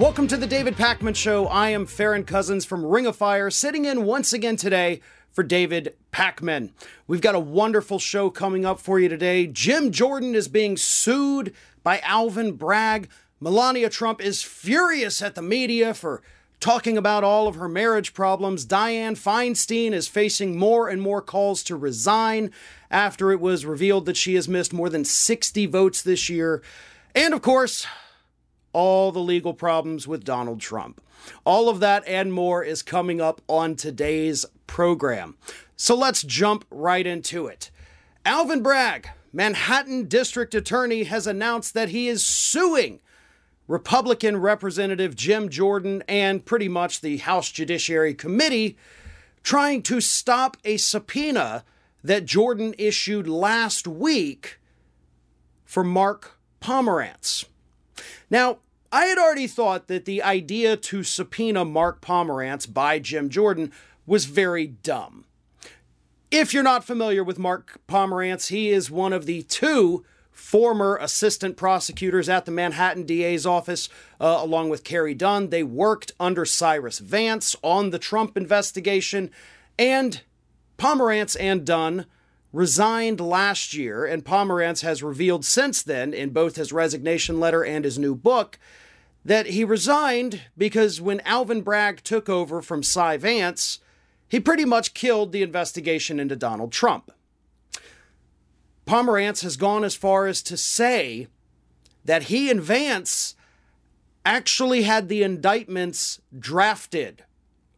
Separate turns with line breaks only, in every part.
Welcome to the David Pakman Show. I am Farron Cousins from Ring of Fire, sitting in once again today for David Pakman. We've got a wonderful show coming up for you today. Jim Jordan is being sued by Alvin Bragg. Melania Trump is furious at the media for talking about all of her marriage problems. Dianne Feinstein is facing more and more calls to resign after it was revealed that she has missed more than 60 votes this year. And of course, all the legal problems with Donald Trump. All of that and more is coming up on today's program. So let's jump right into it. Alvin Bragg, Manhattan District Attorney, has announced that he is suing Republican Representative Jim Jordan and pretty much the House Judiciary Committee, trying to stop a subpoena that Jordan issued last week for Mark Pomerantz. Now, I had already thought that the idea to subpoena Mark Pomerantz by Jim Jordan was very dumb. If you're not familiar with Mark Pomerantz, he is one of the two former assistant prosecutors at the Manhattan DA's office, uh, along with Carey Dunne. They worked under Cyrus Vance on the Trump investigation, and Pomerantz and Dunne resigned last year, and Pomerantz has revealed since then, in both his resignation letter and his new book, that he resigned because when Alvin Bragg took over from Cy Vance, he pretty much killed the investigation into Donald Trump. Pomerantz has gone as far as to say that he and Vance actually had the indictments drafted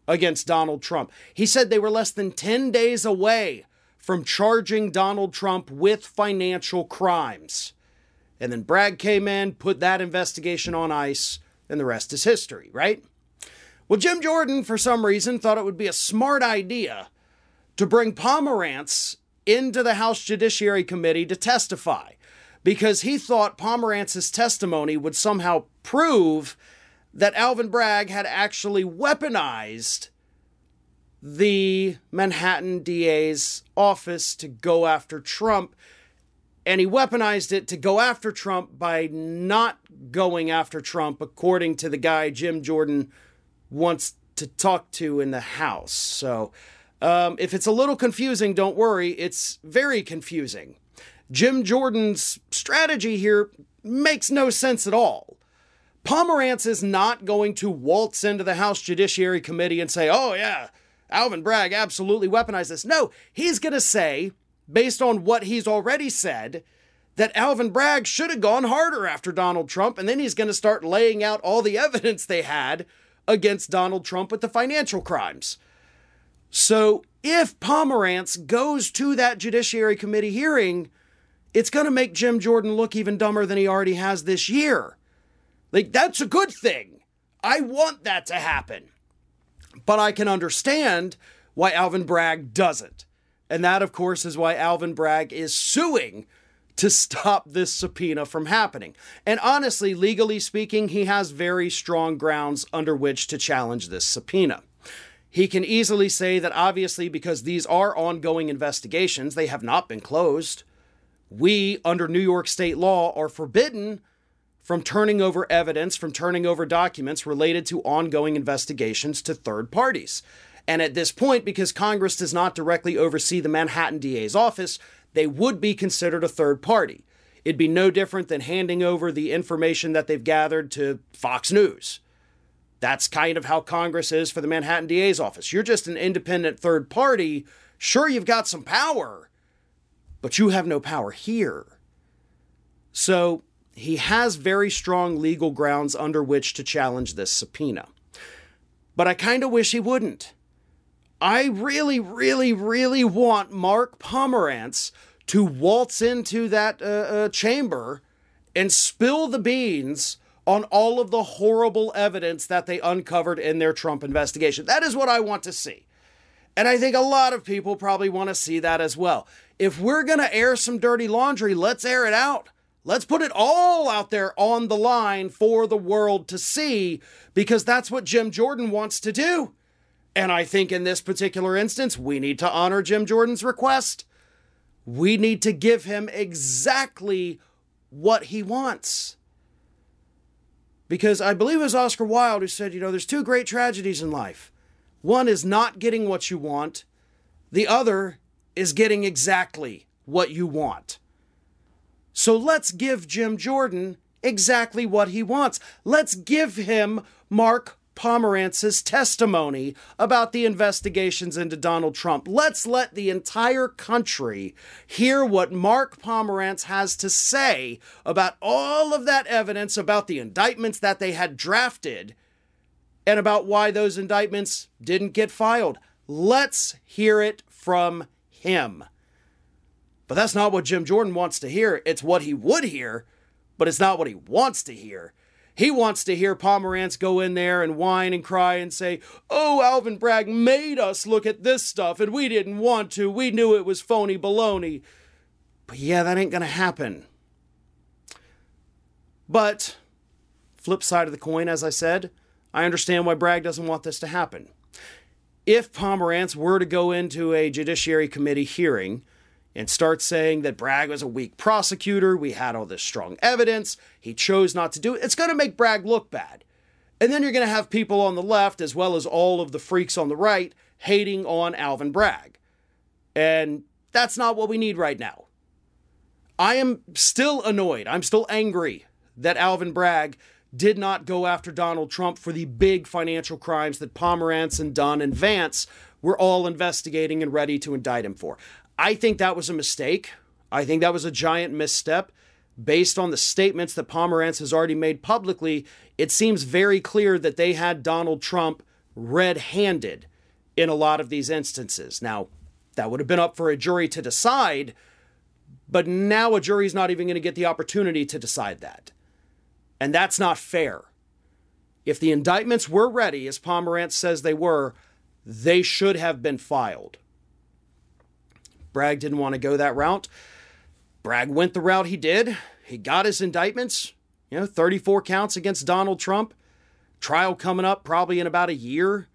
against Donald Trump. He said they were less than 10 days away from charging Donald Trump with financial crimes. And then Bragg came in, put that investigation on ice, and the rest is history, right? Well, Jim Jordan, for some reason, thought it would be a smart idea to bring Pomerantz into the House Judiciary Committee to testify because he thought Pomerantz's testimony would somehow prove that Alvin Bragg had actually weaponized the Manhattan DA's office to go after Trump. And he weaponized it to go after Trump by not going after Trump, according to the guy Jim Jordan wants to talk to in the House. So um, if it's a little confusing, don't worry, it's very confusing. Jim Jordan's strategy here makes no sense at all. Pomerantz is not going to waltz into the House Judiciary Committee and say, oh, yeah, Alvin Bragg absolutely weaponized this. No, he's going to say, based on what he's already said, that Alvin Bragg should have gone harder after Donald Trump, and then he's going to start laying out all the evidence they had against Donald Trump with the financial crimes. So if Pomerantz goes to that Judiciary Committee hearing, it's going to make Jim Jordan look even dumber than he already has this year. Like, that's a good thing. I want that to happen. But I can understand why Alvin Bragg doesn't. And that, of course, is why Alvin Bragg is suing to stop this subpoena from happening. And honestly, legally speaking, he has very strong grounds under which to challenge this subpoena. He can easily say that obviously, because these are ongoing investigations, they have not been closed. We, under New York state law, are forbidden from turning over evidence, from turning over documents related to ongoing investigations to third parties. And at this point, because Congress does not directly oversee the Manhattan DA's office, they would be considered a third party. It'd be no different than handing over the information that they've gathered to Fox News. That's kind of how Congress is for the Manhattan DA's office. You're just an independent third party. Sure, you've got some power, but you have no power here. So he has very strong legal grounds under which to challenge this subpoena. But I kind of wish he wouldn't. I really, really, really want Mark Pomerantz to waltz into that uh, uh, chamber and spill the beans on all of the horrible evidence that they uncovered in their Trump investigation. That is what I want to see. And I think a lot of people probably want to see that as well. If we're going to air some dirty laundry, let's air it out. Let's put it all out there on the line for the world to see because that's what Jim Jordan wants to do. And I think in this particular instance, we need to honor Jim Jordan's request. We need to give him exactly what he wants. Because I believe it was Oscar Wilde who said, you know, there's two great tragedies in life. One is not getting what you want, the other is getting exactly what you want. So let's give Jim Jordan exactly what he wants. Let's give him Mark Pomerantz's testimony about the investigations into Donald Trump. Let's let the entire country hear what Mark Pomerantz has to say about all of that evidence about the indictments that they had drafted and about why those indictments didn't get filed. Let's hear it from him. But that's not what Jim Jordan wants to hear. It's what he would hear, but it's not what he wants to hear. He wants to hear Pomerantz go in there and whine and cry and say, Oh, Alvin Bragg made us look at this stuff and we didn't want to. We knew it was phony baloney. But yeah, that ain't going to happen. But, flip side of the coin, as I said, I understand why Bragg doesn't want this to happen. If Pomerantz were to go into a Judiciary Committee hearing and start saying that Bragg was a weak prosecutor, we had all this strong evidence, he chose not to do it, it's going to make Bragg look bad. And then you're going to have people on the left, as well as all of the freaks on the right, hating on Alvin Bragg. And that's not what we need right now. I am still annoyed. I'm still angry that Alvin Bragg did not go after Donald Trump for the big financial crimes that Pomerantz and Dunne and Vance were all investigating and ready to indict him for. I think that was a mistake. I think that was a giant misstep. Based on the statements that Pomerantz has already made publicly, it seems very clear that they had Donald Trump red handed in a lot of these instances. Now, that would have been up for a jury to decide, but now a jury's not even going to get the opportunity to decide that. And that's not fair. If the indictments were ready, as Pomerantz says they were, they should have been filed. Bragg didn't want to go that route. Bragg went the route he did. He got his indictments, you know, 34 counts against Donald Trump. Trial coming up probably in about a year.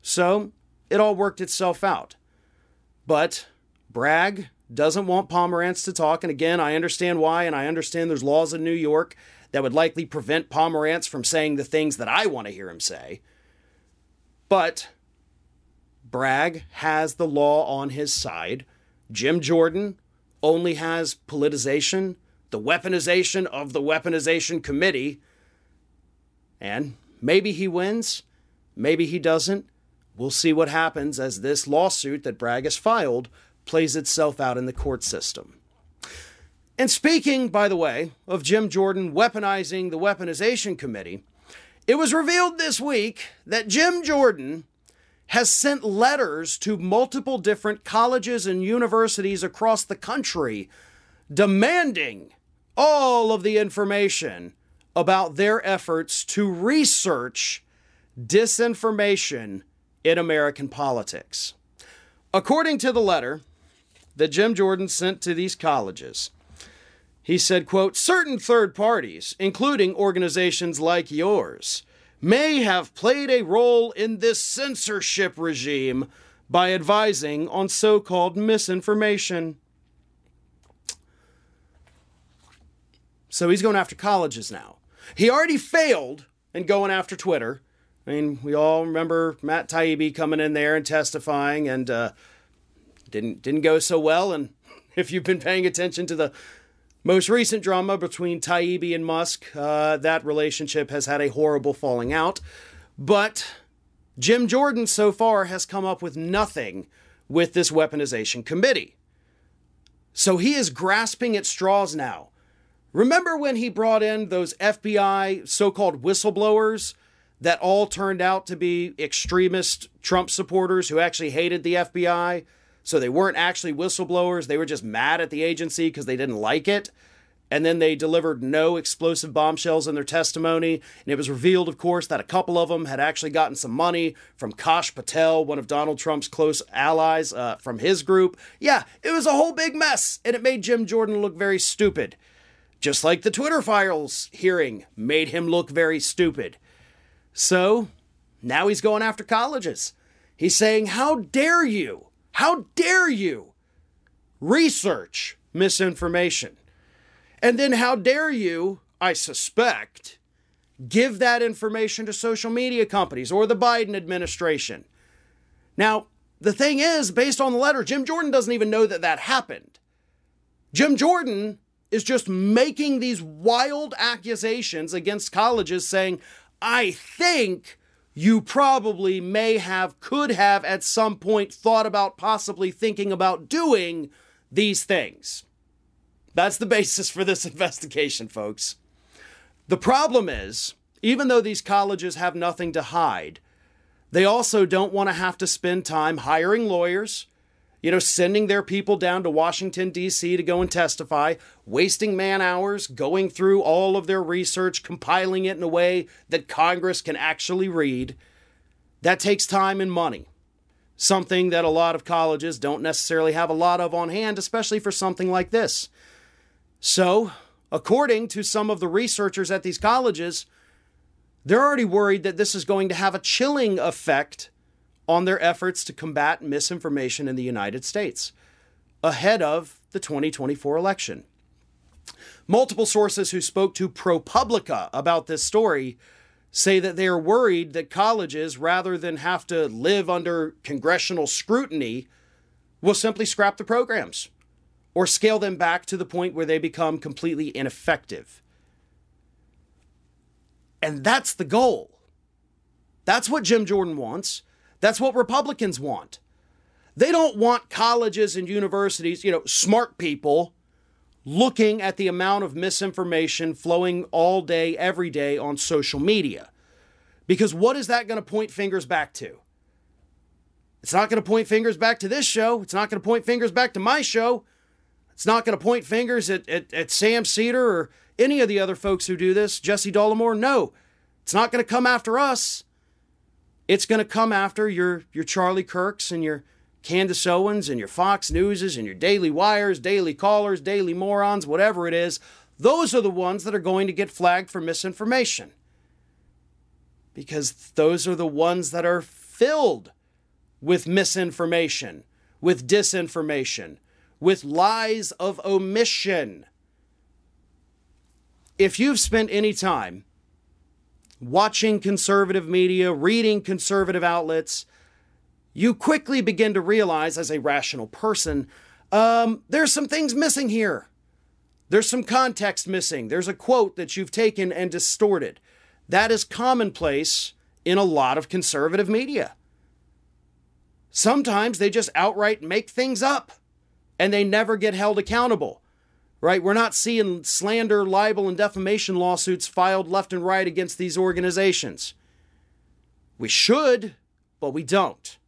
So it all worked itself out. But Bragg doesn't want Pomerantz to talk. And again, I understand why, and I understand there's laws in New York that would likely prevent Pomerantz from saying the things that I want to hear him say. But Bragg has the law on his side. Jim Jordan only has politicization, the weaponization of the weaponization committee. And maybe he wins, maybe he doesn't. We'll see what happens as this lawsuit that Bragg has filed plays itself out in the court system. And speaking, by the way, of Jim Jordan weaponizing the weaponization committee, it was revealed this week that Jim Jordan has sent letters to multiple different colleges and universities across the country demanding all of the information about their efforts to research disinformation in American politics. According to the letter that Jim Jordan sent to these colleges, he said, quote, certain third parties, including organizations like yours, may have played a role in this censorship regime by advising on so called misinformation. So he's going after colleges now. He already failed in going after Twitter. I mean, we all remember Matt Taibbi coming in there and testifying, and uh, didn't didn't go so well. And if you've been paying attention to the most recent drama between Taibbi and Musk, uh, that relationship has had a horrible falling out. But Jim Jordan so far has come up with nothing with this weaponization committee. So he is grasping at straws now. Remember when he brought in those FBI so called whistleblowers that all turned out to be extremist Trump supporters who actually hated the FBI? So they weren't actually whistleblowers. They were just mad at the agency because they didn't like it. And then they delivered no explosive bombshells in their testimony. And it was revealed, of course, that a couple of them had actually gotten some money from Kash Patel, one of Donald Trump's close allies uh, from his group. Yeah, it was a whole big mess. And it made Jim Jordan look very stupid. Just like the Twitter files hearing made him look very stupid. So now he's going after colleges. He's saying, How dare you? How dare you research misinformation? And then how dare you, I suspect, give that information to social media companies or the Biden administration. Now, the thing is, based on the letter, Jim Jordan doesn't even know that that happened. Jim Jordan is just making these wild accusations against colleges saying, I think you probably may have, could have at some point thought about possibly thinking about doing these things. That's the basis for this investigation, folks. The problem is, even though these colleges have nothing to hide, they also don't want to have to spend time hiring lawyers, you know, sending their people down to Washington, D.C. to go and testify, wasting man hours, going through all of their research, compiling it in a way that Congress can actually read. That takes time and money. Something that a lot of colleges don't necessarily have a lot of on hand, especially for something like this. So, according to some of the researchers at these colleges, they're already worried that this is going to have a chilling effect on their efforts to combat misinformation in the United States ahead of the 2024 election. Multiple sources who spoke to ProPublica about this story say that they are worried that colleges, rather than have to live under congressional scrutiny, will simply scrap the programs or scale them back to the point where they become completely ineffective. And that's the goal. That's what Jim Jordan wants. That's what Republicans want. They don't want colleges and universities, you know, smart people looking at the amount of misinformation flowing all day, every day on social media. Because what is that going to point fingers back to? It's not going to point fingers back to this show. It's not going to point fingers back to my show. It's not going to point fingers at, at, at Sam Seder or any of the other folks who do this, Jesse Dollemore. No, it's not going to come after us. It's going to come after your your Charlie Kirks and your Candace Owens and your Fox Newses and your Daily Wires, Daily Callers, Daily Morons, whatever it is. Those are the ones that are going to get flagged for misinformation. Because those are the ones that are filled with misinformation, with disinformation, with lies of omission. If you've spent any time watching conservative media, reading conservative outlets, you quickly begin to realize, as a rational person, um, there's some things missing here. There's some context missing. There's a quote that you've taken and distorted. That is commonplace in a lot of conservative media. Sometimes they just outright make things up and they never get held accountable right? We're not seeing slander, libel, and defamation lawsuits filed left and right against these organizations. We should, but we don't.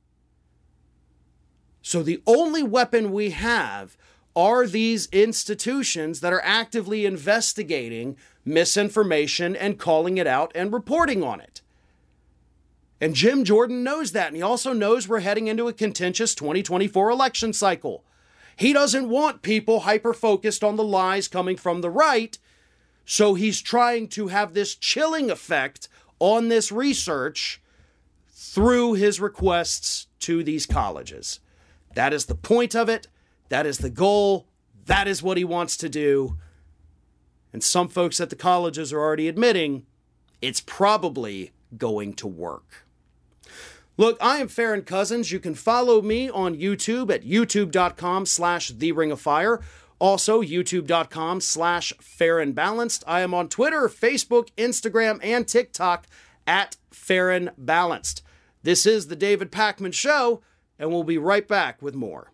So the only weapon we have are these institutions that are actively investigating misinformation and calling it out and reporting on it. And Jim Jordan knows that. And he also knows we're heading into a contentious 2024 election cycle. He doesn't want people hyper focused on the lies coming from the right. So he's trying to have this chilling effect on this research through his requests to these colleges. That is the point of it. That is the goal. That is what he wants to do. And some folks at the colleges are already admitting it's probably going to work. Look, I am Farron Cousins. You can follow me on YouTube at youtube.com slash the ring of fire. Also, youtube.com slash Farron Balanced. I am on Twitter, Facebook, Instagram, and TikTok at Farron Balanced. This is the David Pakman Show, and we'll be right back with more.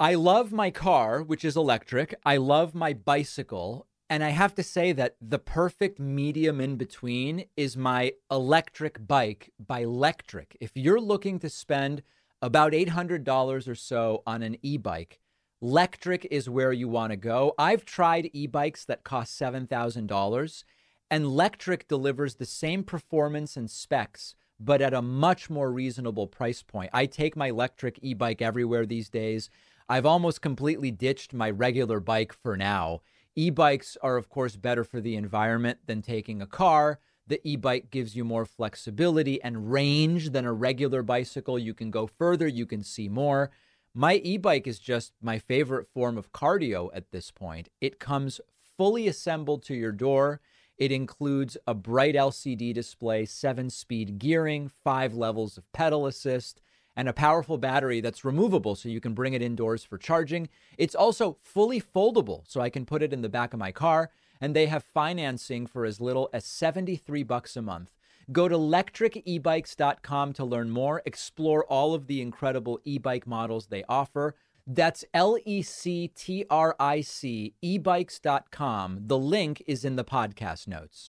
I love my car, which is electric. I love my bicycle. And I have to say that the perfect medium in between is my electric bike by Lectric. If you're looking to spend about $800 or so on an e bike, Lectric is where you want to go. I've tried e bikes that cost $7,000, and Lectric delivers the same performance and specs, but at a much more reasonable price point. I take my electric e bike everywhere these days. I've almost completely ditched my regular bike for now E bikes are, of course, better for the environment than taking a car. The e bike gives you more flexibility and range than a regular bicycle. You can go further, you can see more. My e bike is just my favorite form of cardio at this point. It comes fully assembled to your door. It includes a bright LCD display, seven speed gearing, five levels of pedal assist, and a powerful battery that's removable so you can bring it indoors for charging. It's also fully foldable, so I can put it in the back of my car. And they have financing for as little as 73 bucks a month. Go to lectricebikes.com to learn more, explore all of the incredible e bike models they offer. That's L E C T R I C, ebikes.com. The link is in the podcast notes.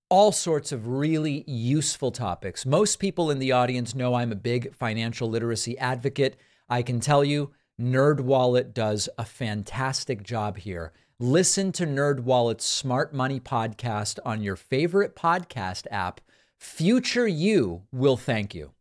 All sorts of really useful topics. Most people in the audience know I'm a big financial literacy advocate. I can tell you, NerdWallet does a fantastic job here. Listen to NerdWallet's Smart Money podcast on your favorite podcast app. Future you will thank you.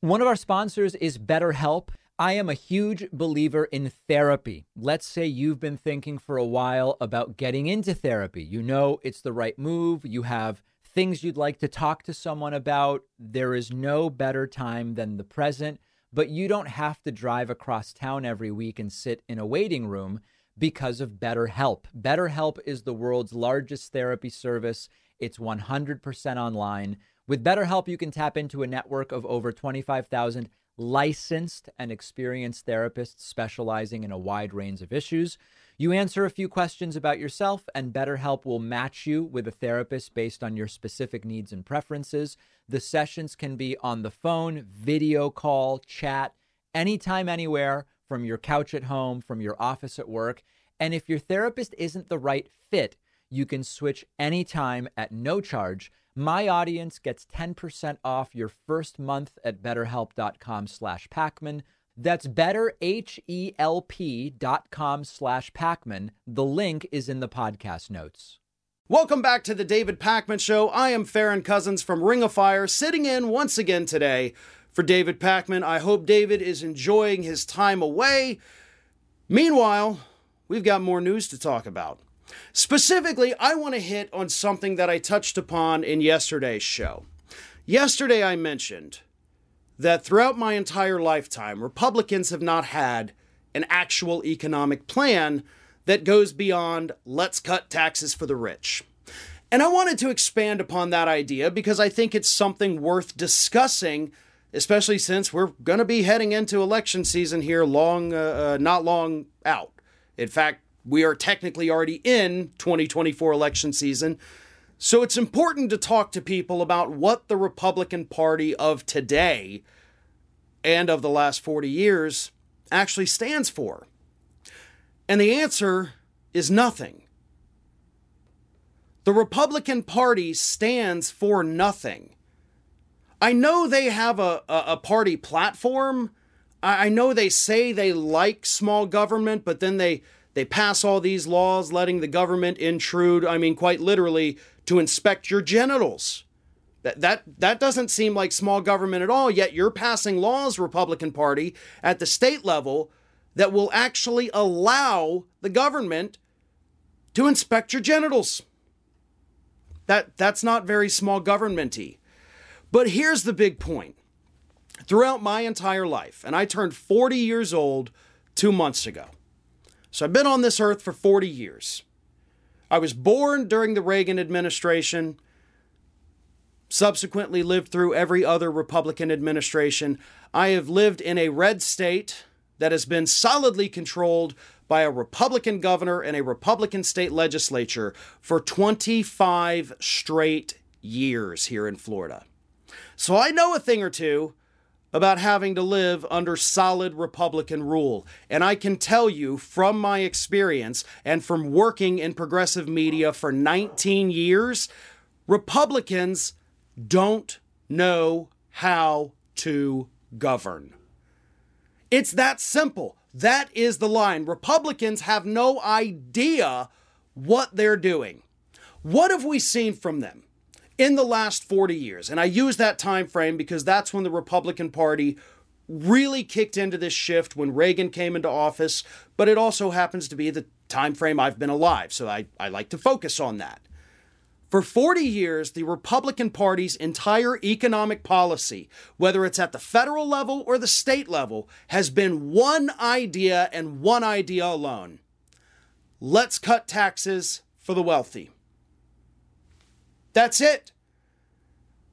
One of our sponsors is BetterHelp. I am a huge believer in therapy. Let's say you've been thinking for a while about getting into therapy. You know it's the right move, you have things you'd like to talk to someone about. There is no better time than the present, but you don't have to drive across town every week and sit in a waiting room because of BetterHelp. BetterHelp is the world's largest therapy service. It's 100% online. With BetterHelp, you can tap into a network of over 25,000 licensed and experienced therapists specializing in a wide range of issues. You answer a few questions about yourself, and BetterHelp will match you with a therapist based on your specific needs and preferences. The sessions can be on the phone, video call, chat, anytime, anywhere, from your couch at home, from your office at work. And if your therapist isn't the right fit, you can switch anytime at no charge. My audience gets 10% off your first month at betterhelp.com slash Pakman. That's betterhelp.com slash Pakman. The link is in the podcast notes.
Welcome back to the David Pakman Show. I am Farron Cousins from Ring of Fire, sitting in once again today for David Pakman. I hope David is enjoying his time away. Meanwhile, we've got more news to talk about. Specifically, I want to hit on something that I touched upon in yesterday's show. Yesterday, I mentioned that throughout my entire lifetime, Republicans have not had an actual economic plan that goes beyond let's cut taxes for the rich. And I wanted to expand upon that idea because I think it's something worth discussing, especially since we're going to be heading into election season here long, uh, uh, not long out. In fact, we are technically already in 2024 election season. So it's important to talk to people about what the Republican Party of today and of the last 40 years actually stands for. And the answer is nothing. The Republican Party stands for nothing. I know they have a, a, a party platform. I, I know they say they like small government, but then they they pass all these laws letting the government intrude, I mean, quite literally, to inspect your genitals. That, that, that doesn't seem like small government at all, yet you're passing laws, Republican Party, at the state level that will actually allow the government to inspect your genitals. That, that's not very small governmenty. But here's the big point. Throughout my entire life, and I turned 40 years old two months ago. So I've been on this earth for 40 years. I was born during the Reagan administration, subsequently lived through every other Republican administration. I have lived in a red state that has been solidly controlled by a Republican governor and a Republican state legislature for 25 straight years here in Florida. So I know a thing or two about having to live under solid Republican rule. And I can tell you from my experience and from working in progressive media for 19 years, Republicans don't know how to govern. It's that simple. That is the line. Republicans have no idea what they're doing. What have we seen from them? In the last 40 years. And I use that time frame because that's when the Republican Party really kicked into this shift when Reagan came into office, but it also happens to be the time frame I've been alive, so I, I like to focus on that. For 40 years, the Republican Party's entire economic policy, whether it's at the federal level or the state level, has been one idea and one idea alone. Let's cut taxes for the wealthy. That's it.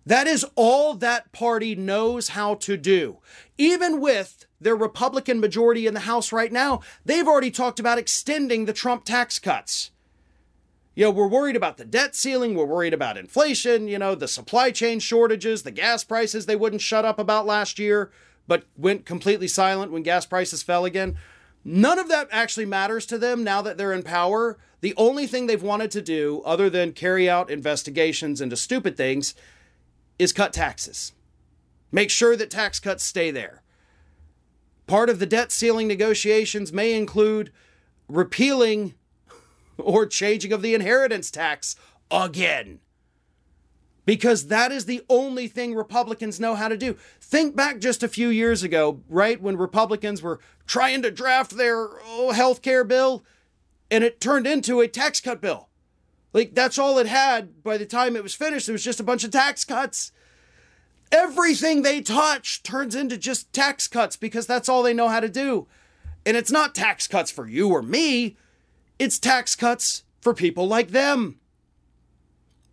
That is all that party knows how to do. Even with their Republican majority in the House right now, they've already talked about extending the Trump tax cuts you know, we're worried about the debt ceiling, we're worried about inflation, you know, the supply chain shortages, the gas prices they wouldn't shut up about last year, but went completely silent when gas prices fell again. None of that actually matters to them now that they're in power. The only thing they've wanted to do, other than carry out investigations into stupid things, is cut taxes. Make sure that tax cuts stay there. Part of the debt ceiling negotiations may include repealing or changing of the inheritance tax again. Because that is the only thing Republicans know how to do. Think back just a few years ago, right, when Republicans were trying to draft their oh, health care bill and it turned into a tax cut bill. Like, that's all it had by the time it was finished. It was just a bunch of tax cuts. Everything they touch turns into just tax cuts because that's all they know how to do. And it's not tax cuts for you or me, it's tax cuts for people like them.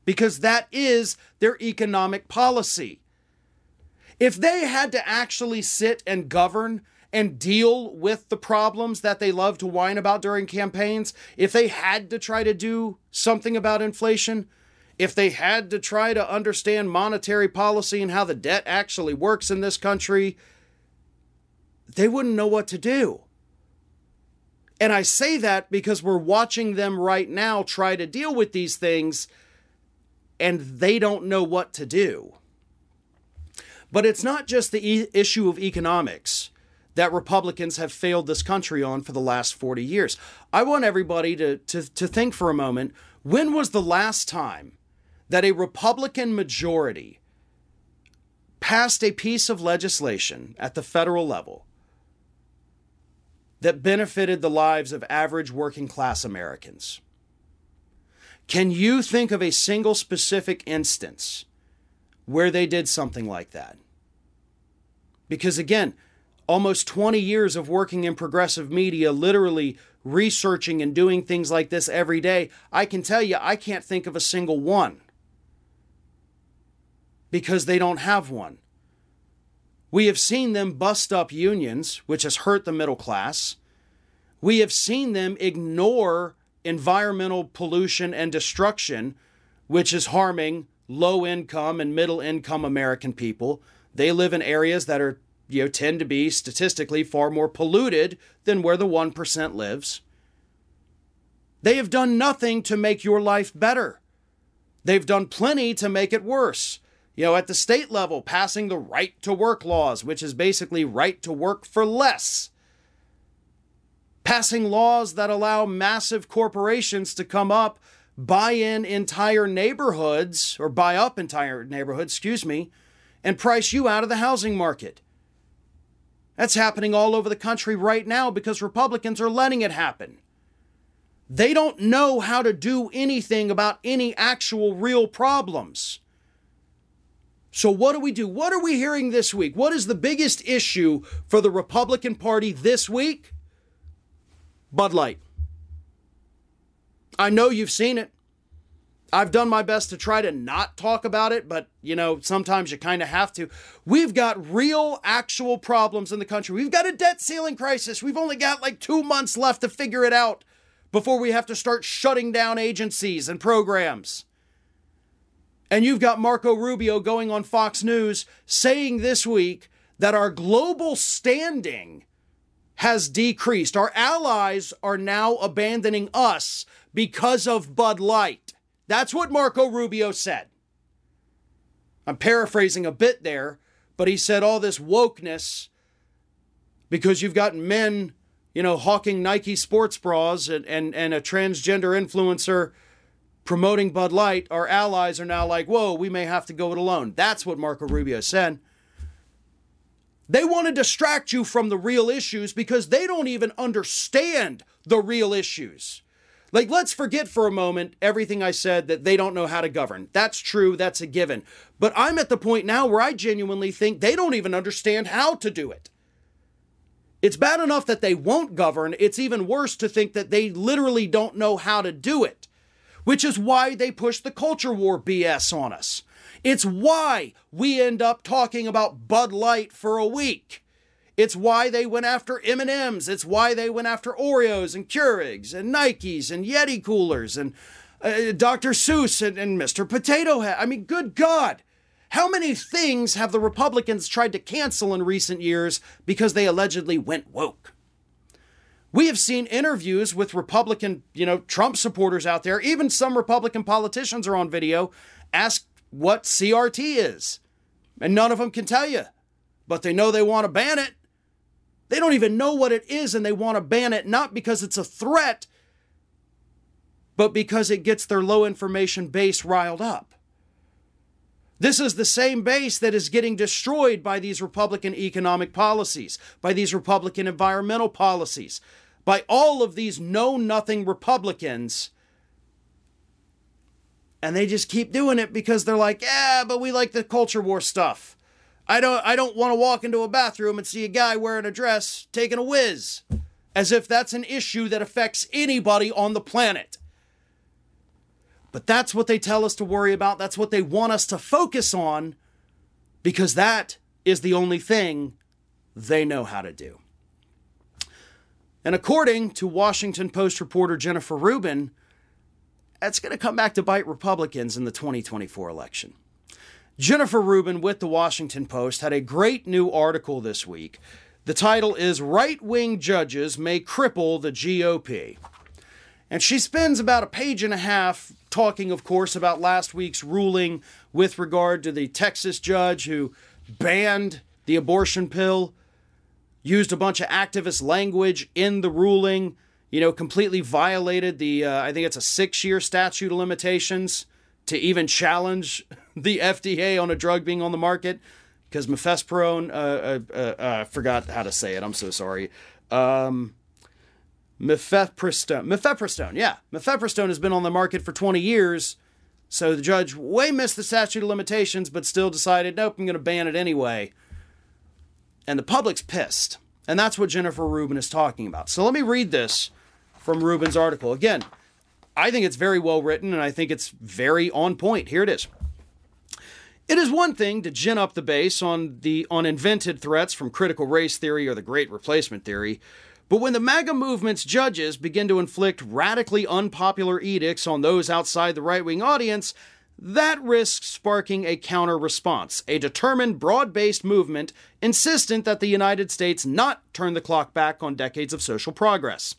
Because that is their economic policy. If they had to actually sit and govern and deal with the problems that they love to whine about during campaigns, if they had to try to do something about inflation, if they had to try to understand monetary policy and how the debt actually works in this country, they wouldn't know what to do. And I say that because we're watching them right now try to deal with these things and they don't know what to do. But it's not just the e- issue of economics that Republicans have failed this country on for the last 40 years. I want everybody to, to, to think for a moment when was the last time that a Republican majority passed a piece of legislation at the federal level that benefited the lives of average working class Americans. Can you think of a single specific instance where they did something like that? Because again, almost 20 years of working in progressive media, literally researching and doing things like this every day, I can tell you I can't think of a single one because they don't have one. We have seen them bust up unions, which has hurt the middle class. We have seen them ignore environmental pollution and destruction, which is harming low income and middle income American people. They live in areas that are, you know, tend to be statistically far more polluted than where the 1% lives. They have done nothing to make your life better. They've done plenty to make it worse you know, at the state level, passing the right to work laws, which is basically right to work for less. Passing laws that allow massive corporations to come up, buy in entire neighborhoods, or buy up entire neighborhoods, excuse me, and price you out of the housing market. That's happening all over the country right now because Republicans are letting it happen. They don't know how to do anything about any actual real problems. So, what do we do? What are we hearing this week? What is the biggest issue for the Republican Party this week? Bud Light. I know you've seen it. I've done my best to try to not talk about it, but you know, sometimes you kind of have to. We've got real, actual problems in the country. We've got a debt ceiling crisis. We've only got like two months left to figure it out before we have to start shutting down agencies and programs. And you've got Marco Rubio going on Fox News saying this week that our global standing has decreased. Our allies are now abandoning us because of Bud Light. That's what Marco Rubio said. I'm paraphrasing a bit there, but he said all this wokeness because you've got men, you know, hawking Nike sports bras and, and, and a transgender influencer promoting Bud Light, our allies are now like, whoa, we may have to go it alone. That's what Marco Rubio said. They want to distract you from the real issues because they don't even understand the real issues. Like, let's forget for a moment everything I said that they don't know how to govern. That's true, that's a given. But I'm at the point now where I genuinely think they don't even understand how to do it. It's bad enough that they won't govern, it's even worse to think that they literally don't know how to do it, which is why they push the culture war BS on us. It's why we end up talking about Bud Light for a week. It's why they went after M&Ms. It's why they went after Oreos and Keurigs and Nikes and Yeti coolers and uh, Dr. Seuss and, and Mr. Potato Head. I mean, good God. How many things have the Republicans tried to cancel in recent years because they allegedly went woke? We have seen interviews with Republican, you know, Trump supporters out there. Even some Republican politicians are on video ask what CRT is. And none of them can tell you, but they know they want to ban it. They don't even know what it is and they want to ban it, not because it's a threat, but because it gets their low information base riled up. This is the same base that is getting destroyed by these Republican economic policies, by these Republican environmental policies, by all of these know nothing Republicans. And they just keep doing it because they're like, yeah, but we like the culture war stuff. I don't I don't want to walk into a bathroom and see a guy wearing a dress taking a whiz as if that's an issue that affects anybody on the planet. But that's what they tell us to worry about. That's what they want us to focus on because that is the only thing they know how to do. And according to Washington Post reporter Jennifer Rubin, that's going to come back to bite Republicans in the 2024 election. Jennifer Rubin with the Washington Post had a great new article this week. The title is Right Wing Judges May Cripple the GOP. And she spends about a page and a half talking, of course, about last week's ruling with regard to the Texas judge who banned the abortion pill, used a bunch of activist language in the ruling, you know, completely violated the, uh, I think it's a six year statute of limitations to even challenge the FDA on a drug being on the market because mifepristone, uh, uh, uh, I uh, forgot how to say it. I'm so sorry. Um, mifepristone, mifepristone, yeah, mifepristone has been on the market for 20 years. So the judge way missed the statute of limitations, but still decided, nope, I'm going to ban it anyway. And the public's pissed. And that's what Jennifer Rubin is talking about. So let me read this from Rubin's article. Again, I think it's very well written and I think it's very on point. Here it is. It is one thing to gin up the base on the on invented threats from critical race theory or the great replacement theory, but when the MAGA movement's judges begin to inflict radically unpopular edicts on those outside the right wing audience, that risks sparking a counter response, a determined, broad based movement insistent that the United States not turn the clock back on decades of social progress.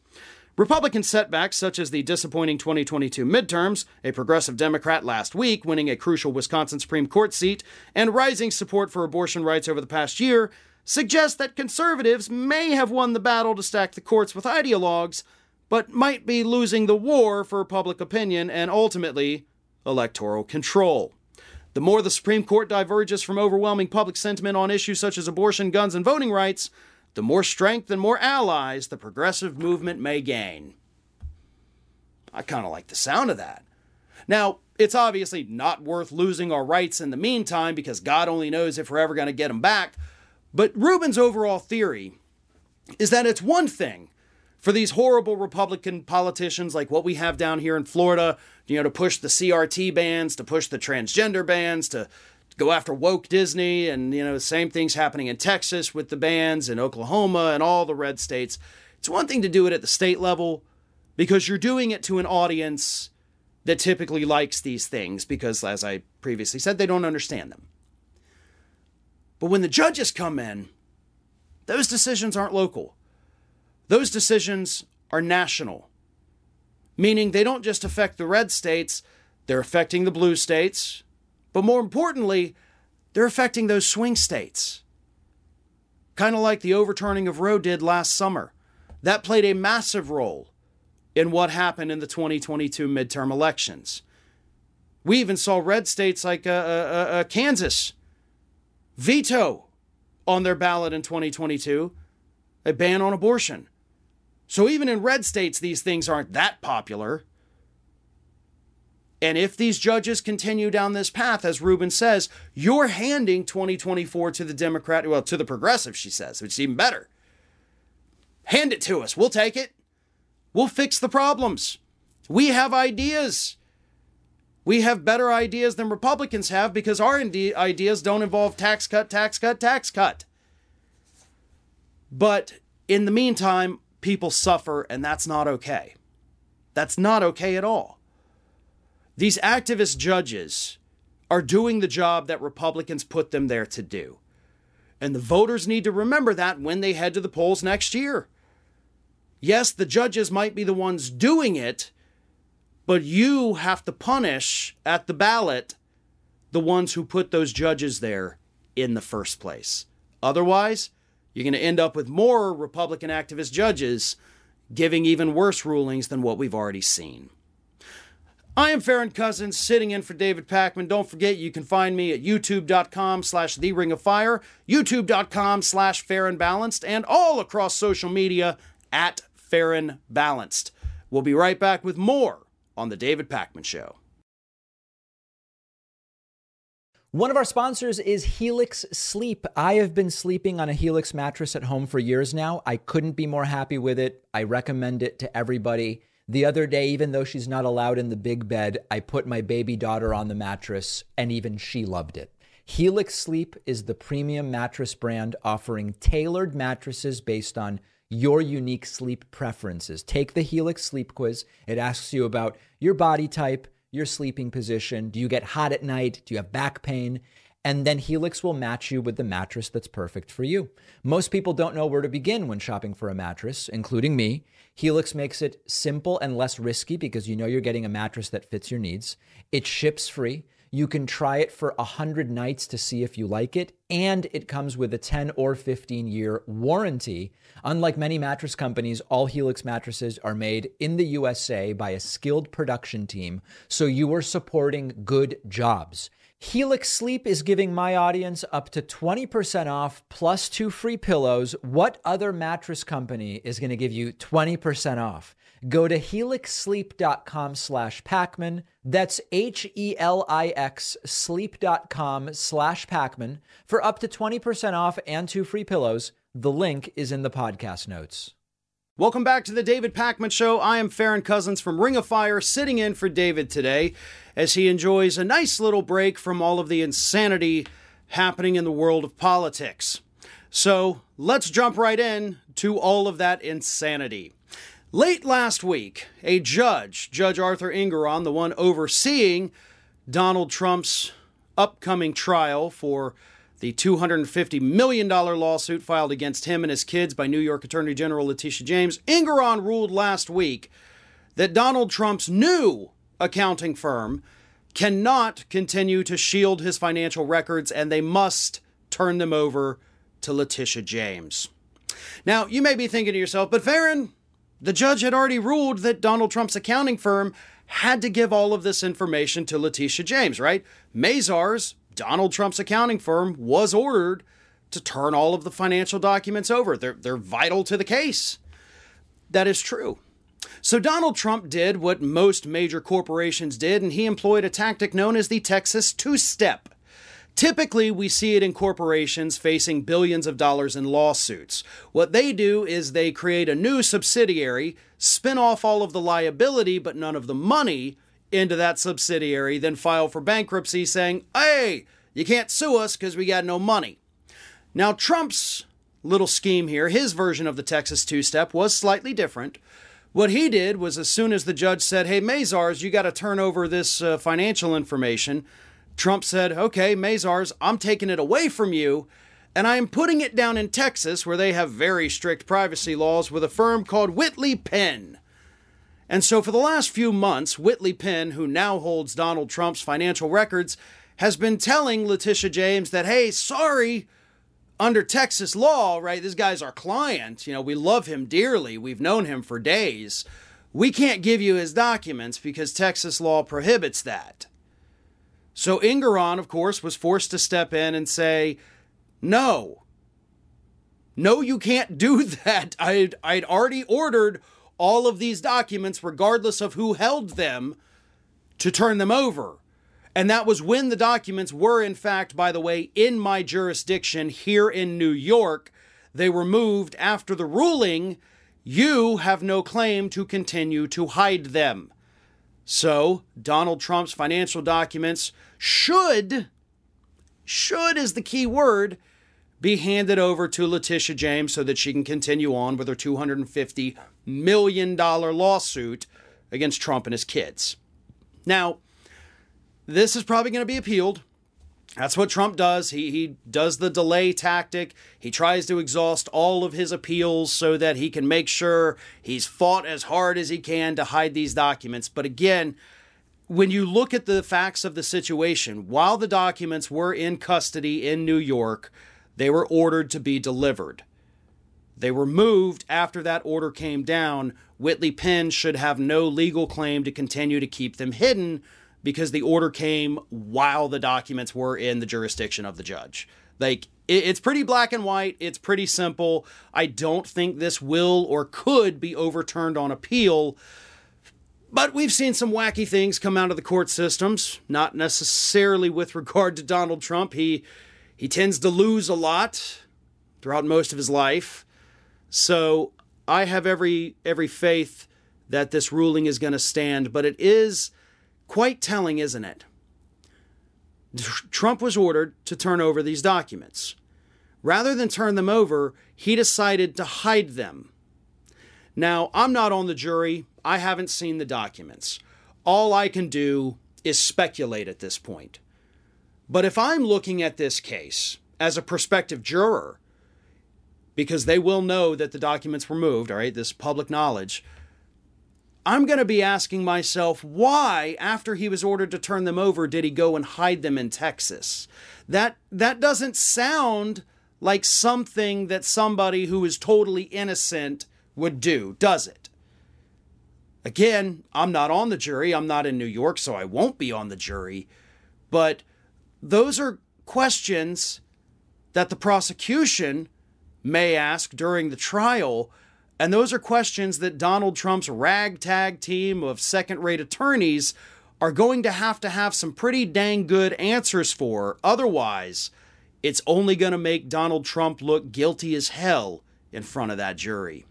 Republican setbacks, such as the disappointing 2022 midterms, a progressive Democrat last week winning a crucial Wisconsin Supreme Court seat, and rising support for abortion rights over the past year, suggest that conservatives may have won the battle to stack the courts with ideologues, but might be losing the war for public opinion and ultimately electoral control. The more the Supreme Court diverges from overwhelming public sentiment on issues such as abortion, guns, and voting rights, the more strength and more allies the progressive movement may gain. I kind of like the sound of that. Now, it's obviously not worth losing our rights in the meantime because God only knows if we're ever going to get them back. But Rubin's overall theory is that it's one thing for these horrible Republican politicians like what we have down here in Florida, you know, to push the CRT bans, to push the transgender bans, to go after woke Disney, and you know, the same things happening in Texas with the bans, in Oklahoma, and all the red states. It's one thing to do it at the state level because you're doing it to an audience that typically likes these things because, as I previously said, they don't understand them. But when the judges come in, those decisions aren't local. Those decisions are national, meaning they don't just affect the red states, they're affecting the blue states, but more importantly, they're affecting those swing states. Kind of like the overturning of Roe did last summer. That played a massive role in what happened in the 2022 midterm elections. We even saw red states like uh, uh, uh, Kansas veto on their ballot in 2022 a ban on abortion. So even in red states, these things aren't that popular. And if these judges continue down this path, as Rubin says, you're handing 2024 to the Democrat, well, to the progressive, she says, which is even better. Hand it to us. We'll take it. We'll fix the problems. We have ideas. We have better ideas than Republicans have because our ideas don't involve tax cut, tax cut, tax cut. But in the meantime, people suffer, and that's not okay. That's not okay at all. These activist judges are doing the job that Republicans put them there to do. And the voters need to remember that when they head to the polls next year. Yes, the judges might be the ones doing it, but you have to punish at the ballot the ones who put those judges there in the first place. Otherwise, you're going to end up with more Republican activist judges giving even worse rulings than what we've already seen. I am Farron Cousins, sitting in for David Pakman. Don't forget, you can find me at youtube.com slash The Ring of Fire, youtube.com slash Farron Balanced, and all across social media at Farron Balanced. We'll be right back with more on The David Pakman Show.
One of our sponsors is Helix Sleep. I have been sleeping on a Helix mattress at home for years now. I couldn't be more happy with it. I recommend it to everybody. The other day, even though she's not allowed in the big bed, I put my baby daughter on the mattress and even she loved it. Helix Sleep is the premium mattress brand offering tailored mattresses based on your unique sleep preferences. Take the Helix Sleep Quiz. It asks you about your body type, your sleeping position. Do you get hot at night? Do you have back pain? And then Helix will match you with the mattress that's perfect for you. Most people don't know where to begin when shopping for a mattress, including me. Helix makes it simple and less risky because you know you're getting a mattress that fits your needs. It ships free. You can try it for 100 nights to see if you like it, and it comes with a 10 or 15 year warranty. Unlike many mattress companies, all Helix mattresses are made in the USA by a skilled production team, so you are supporting good jobs. Helix Sleep is giving my audience up to 20% off plus two free pillows. What other mattress company is going to give you 20% off? Go to helixsleep.com slash Pakman. That's H-E-L-I-X sleep.com slash Pakman for up to 20% off and two free pillows. The link is in the podcast notes.
Welcome back to the David Pakman Show. I am Farron Cousins from Ring of Fire, sitting in for David today as he enjoys a nice little break from all of the insanity happening in the world of politics. So let's jump right in to all of that insanity. Late last week, a judge, Judge Arthur Engoron, the one overseeing Donald Trump's upcoming trial for the $250 million lawsuit filed against him and his kids by New York Attorney General Letitia James, Engoron ruled last week that Donald Trump's new accounting firm cannot continue to shield his financial records and they must turn them over to Letitia James. Now, you may be thinking to yourself, but Farron, the judge had already ruled that Donald Trump's accounting firm had to give all of this information to Letitia James, right? Mazars Donald Trump's accounting firm was ordered to turn all of the financial documents over. They're, they're vital to the case. That is true. So Donald Trump did what most major corporations did, and he employed a tactic known as the Texas two step. Typically, we see it in corporations facing billions of dollars in lawsuits. What they do is they create a new subsidiary, spin off all of the liability but none of the money, into that subsidiary, then file for bankruptcy saying, hey, you can't sue us because we got no money. Now, Trump's little scheme here, his version of the Texas two step, was slightly different. What he did was, as soon as the judge said, hey, Mazars, you got to turn over this uh, financial information, Trump said, okay, Mazars, I'm taking it away from you, and I am putting it down in Texas, where they have very strict privacy laws, with a firm called Whitley Penn. And so, for the last few months, Whitley Penn, who now holds Donald Trump's financial records, has been telling Letitia James that, hey, sorry, under Texas law, right, this guy's our client. You know, we love him dearly. We've known him for days. We can't give you his documents because Texas law prohibits that. So Engoron, of course, was forced to step in and say, no, no, you can't do that. I'd, I'd already ordered all of these documents, regardless of who held them, to turn them over. And that was when the documents were, in fact, by the way, in my jurisdiction here in New York. They were moved after the ruling. You have no claim to continue to hide them. So, Donald Trump's financial documents should, should is the key word, be handed over to Letitia James so that she can continue on with her $250 million lawsuit against Trump and his kids. Now, this is probably going to be appealed. That's what Trump does. He, he does the delay tactic. He tries to exhaust all of his appeals so that he can make sure he's fought as hard as he can to hide these documents. But again, when you look at the facts of the situation, while the documents were in custody in New York, they were ordered to be delivered. They were moved after that order came down. Whitley Penn should have no legal claim to continue to keep them hidden because the order came while the documents were in the jurisdiction of the judge. Like, it's pretty black and white. It's pretty simple. I don't think this will or could be overturned on appeal. But we've seen some wacky things come out of the court systems, not necessarily with regard to Donald Trump. He he tends to lose a lot throughout most of his life. So, I have every every faith that this ruling is going to stand, but it is Quite telling, isn't it? Trump was ordered to turn over these documents. Rather than turn them over, he decided to hide them. Now, I'm not on the jury. I haven't seen the documents. All I can do is speculate at this point. But if I'm looking at this case as a prospective juror, because they will know that the documents were moved, all right, this public knowledge, I'm going to be asking myself why, after he was ordered to turn them over, did he go and hide them in Texas? That that doesn't sound like something that somebody who is totally innocent would do, does it? Again, I'm not on the jury. I'm not in New York, so I won't be on the jury. But those are questions that the prosecution may ask during the trial and those are questions that Donald Trump's ragtag team of second rate attorneys are going to have to have some pretty dang good answers for. Otherwise, it's only going to make Donald Trump look guilty as hell in front of that jury.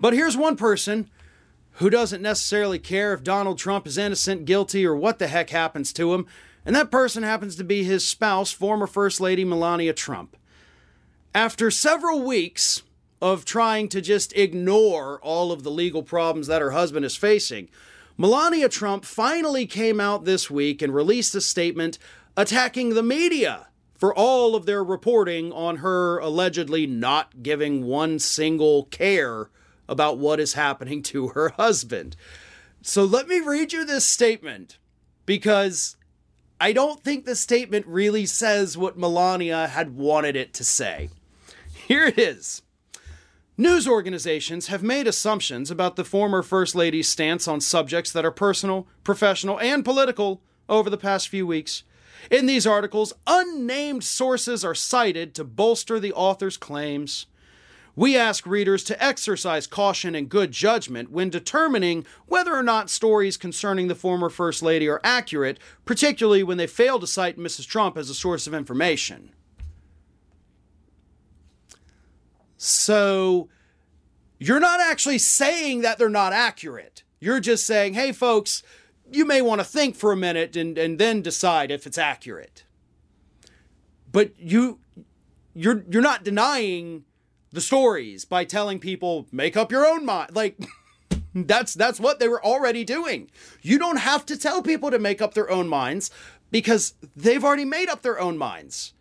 But here's one person who doesn't necessarily care if Donald Trump is innocent, guilty, or what the heck happens to him, and that person happens to be his spouse, former First Lady Melania Trump. After several weeks of trying to just ignore all of the legal problems that her husband is facing. Melania Trump finally came out this week and released a statement attacking the media for all of their reporting on her allegedly not giving one single care about what is happening to her husband. So let me read you this statement because I don't think the statement really says what Melania had wanted it to say. Here it is. News organizations have made assumptions about the former First Lady's stance on subjects that are personal, professional, and political over the past few weeks. In these articles, unnamed sources are cited to bolster the author's claims. We ask readers to exercise caution and good judgment when determining whether or not stories concerning the former First Lady are accurate, particularly when they fail to cite Mrs. Trump as a source of information. So you're not actually saying that they're not accurate. You're just saying, hey, folks, you may want to think for a minute and, and then decide if it's accurate. But you you're you're not denying the stories by telling people make up your own mind. Like that's that's what they were already doing. You don't have to tell people to make up their own minds because they've already made up their own minds.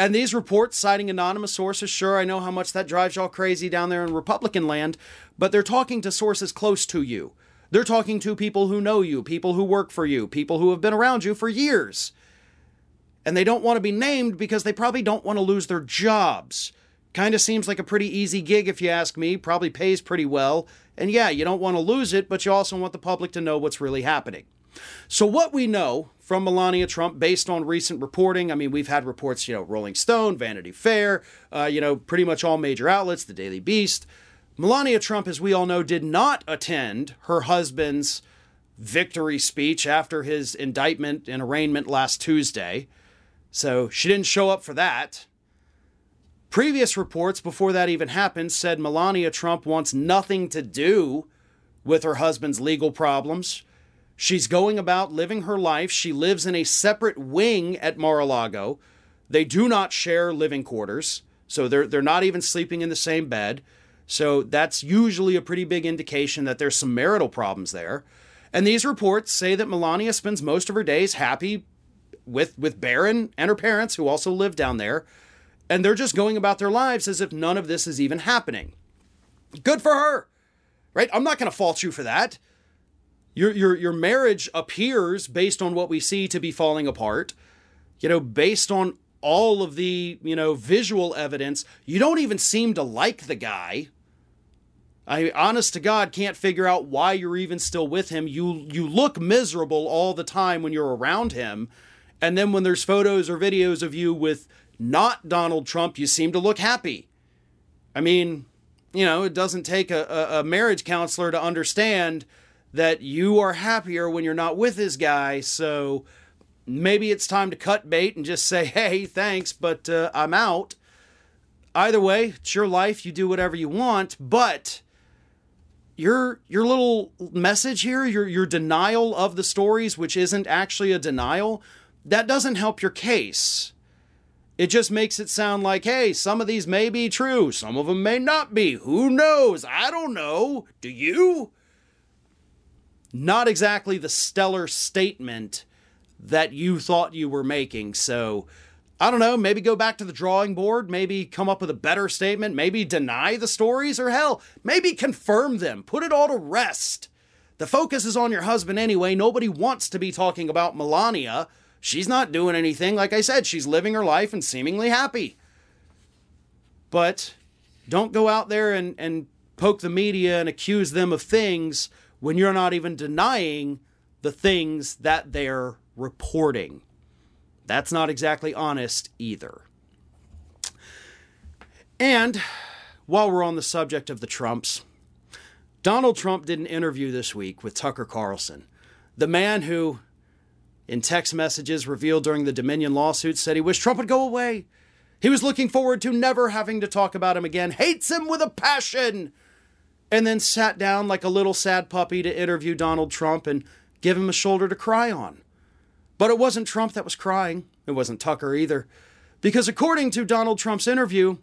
And these reports citing anonymous sources, sure, I know how much that drives y'all crazy down there in Republican land, but they're talking to sources close to you. They're talking to people who know you, people who work for you, people who have been around you for years. And they don't want to be named because they probably don't want to lose their jobs. Kind of seems like a pretty easy gig if you ask me, probably pays pretty well. And yeah, you don't want to lose it, but you also want the public to know what's really happening. So, what we know from Melania Trump, based on recent reporting, I mean, we've had reports, you know, Rolling Stone, Vanity Fair, uh, you know, pretty much all major outlets, the Daily Beast. Melania Trump, as we all know, did not attend her husband's victory speech after his indictment and arraignment last Tuesday. So she didn't show up for that. Previous reports before that even happened said Melania Trump wants nothing to do with her husband's legal problems. She's going about living her life. She lives in a separate wing at Mar a Lago. They do not share living quarters, so they're, they're not even sleeping in the same bed. So that's usually a pretty big indication that there's some marital problems there. And these reports say that Melania spends most of her days happy with with Barron and her parents who also live down there, and they're just going about their lives as if none of this is even happening. Good for her. Right? I'm not going to fault you for that. Your, your, your marriage appears, based on what we see, to be falling apart. You know, based on all of the, you know, visual evidence, you don't even seem to like the guy. I honest to God can't figure out why you're even still with him. You you look miserable all the time when you're around him. And then when there's photos or videos of you with not Donald Trump, you seem to look happy. I mean, you know, it doesn't take a, a, marriage counselor to understand that you are happier when you're not with this guy. So maybe it's time to cut bait and just say, hey, thanks, but uh, I'm out. Either way, it's your life. You do whatever you want. But your your little message here, your your denial of the stories, which isn't actually a denial, that doesn't help your case. It just makes it sound like, hey, some of these may be true, some of them may not be. Who knows? I don't know. Do you? Not exactly the stellar statement that you thought you were making. So, I don't know, maybe go back to the drawing board, maybe come up with a better statement, maybe deny the stories, or hell, maybe confirm them, put it all to rest. The focus is on your husband anyway. Nobody wants to be talking about Melania. She's not doing anything. Like I said, she's living her life and seemingly happy. But don't go out there and, and poke the media and accuse them of things when you're not even denying the things that they're reporting. That's not exactly honest either. And while we're on the subject of the Trumps, Donald Trump did an interview this week with Tucker Carlson, the man who, in text messages revealed during the Dominion lawsuit, said he wished Trump would go away. He was looking forward to never having to talk about him again, hates him with a passion, and then sat down like a little sad puppy to interview Donald Trump and give him a shoulder to cry on. But it wasn't Trump that was crying. It wasn't Tucker either. Because according to Donald Trump's interview,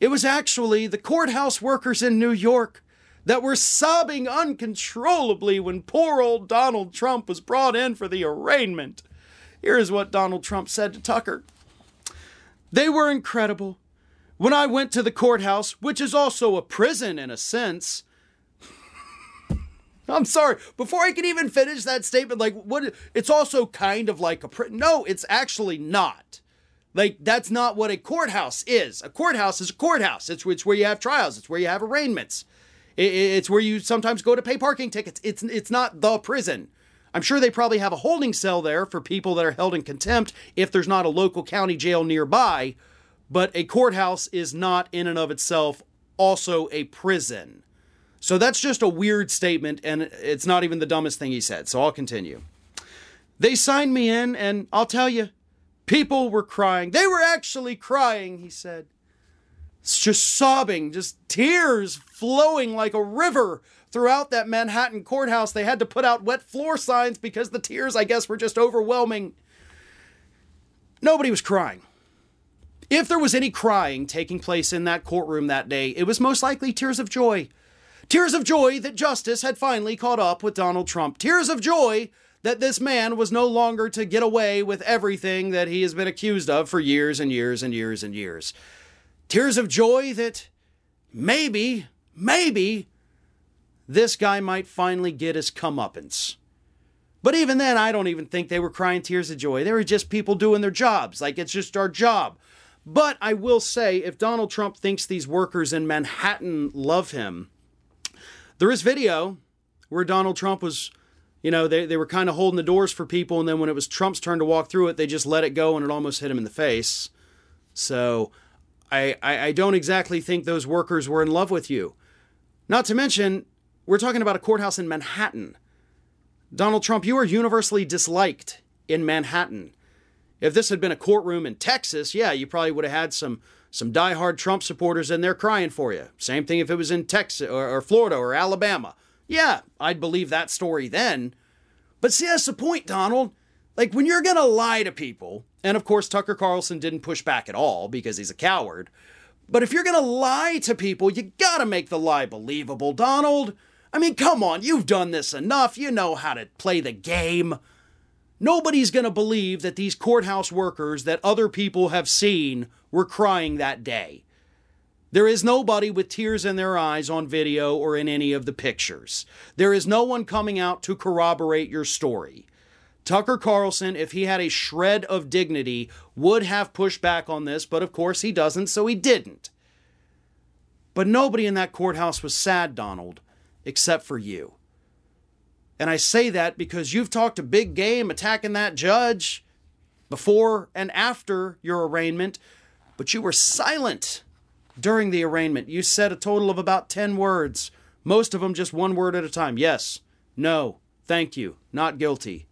it was actually the courthouse workers in New York that were sobbing uncontrollably when poor old Donald Trump was brought in for the arraignment. Here is what Donald Trump said to Tucker They were incredible. When I went to the courthouse, which is also a prison in a sense, I'm sorry. Before I can even finish that statement, like what? It's also kind of like a prison. No, it's actually not. Like that's not what a courthouse is. A courthouse is a courthouse. It's, it's where you have trials. It's where you have arraignments. It, it's where you sometimes go to pay parking tickets. It's it's not the prison. I'm sure they probably have a holding cell there for people that are held in contempt if there's not a local county jail nearby but a courthouse is not in and of itself also a prison. So that's just a weird statement, and it's not even the dumbest thing he said. So I'll continue. They signed me in, and I'll tell you, people were crying. They were actually crying, he said. It's just sobbing, just tears flowing like a river throughout that Manhattan courthouse. They had to put out wet floor signs because the tears, I guess, were just overwhelming. Nobody was crying. If there was any crying taking place in that courtroom that day, it was most likely tears of joy. Tears of joy that justice had finally caught up with Donald Trump. Tears of joy that this man was no longer to get away with everything that he has been accused of for years and years and years and years. Tears of joy that maybe, maybe this guy might finally get his comeuppance. But even then, I don't even think they were crying tears of joy. They were just people doing their jobs. Like it's just our job. But I will say, if Donald Trump thinks these workers in Manhattan love him, there is video where Donald Trump was You know, they, they were kind of holding the doors for people, and then when it was Trump's turn to walk through it, they just let it go and it almost hit him in the face. So I, I, I don't exactly think those workers were in love with you. Not to mention, we're talking about a courthouse in Manhattan. Donald Trump, you are universally disliked in Manhattan. If this had been a courtroom in Texas, yeah, you probably would have had some some diehard Trump supporters in there crying for you. Same thing if it was in Texas or, or Florida or Alabama. Yeah, I'd believe that story then. But see, that's the point, Donald. Like when you're gonna lie to people, and of course Tucker Carlson didn't push back at all because he's a coward. But if you're gonna lie to people, you gotta make the lie believable, Donald. I mean, come on, you've done this enough. You know how to play the game. Nobody's going to believe that these courthouse workers that other people have seen were crying that day. There is nobody with tears in their eyes on video or in any of the pictures. There is no one coming out to corroborate your story. Tucker Carlson, if he had a shred of dignity, would have pushed back on this, but of course he doesn't, so he didn't. But nobody in that courthouse was sad, Donald, except for you. And I say that because you've talked a big game attacking that judge before and after your arraignment, but you were silent during the arraignment. You said a total of about 10 words, most of them just one word at a time. Yes, no, thank you, not guilty.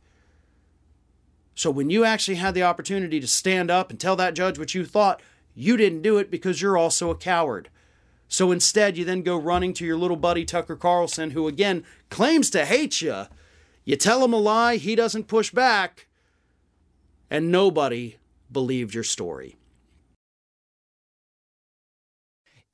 So when you actually had the opportunity to stand up and tell that judge what you thought, you didn't do it because you're also a coward. So instead, you then go running to your little buddy Tucker Carlson, who again claims to hate you. You tell him a lie, he doesn't push back, and nobody believed your story.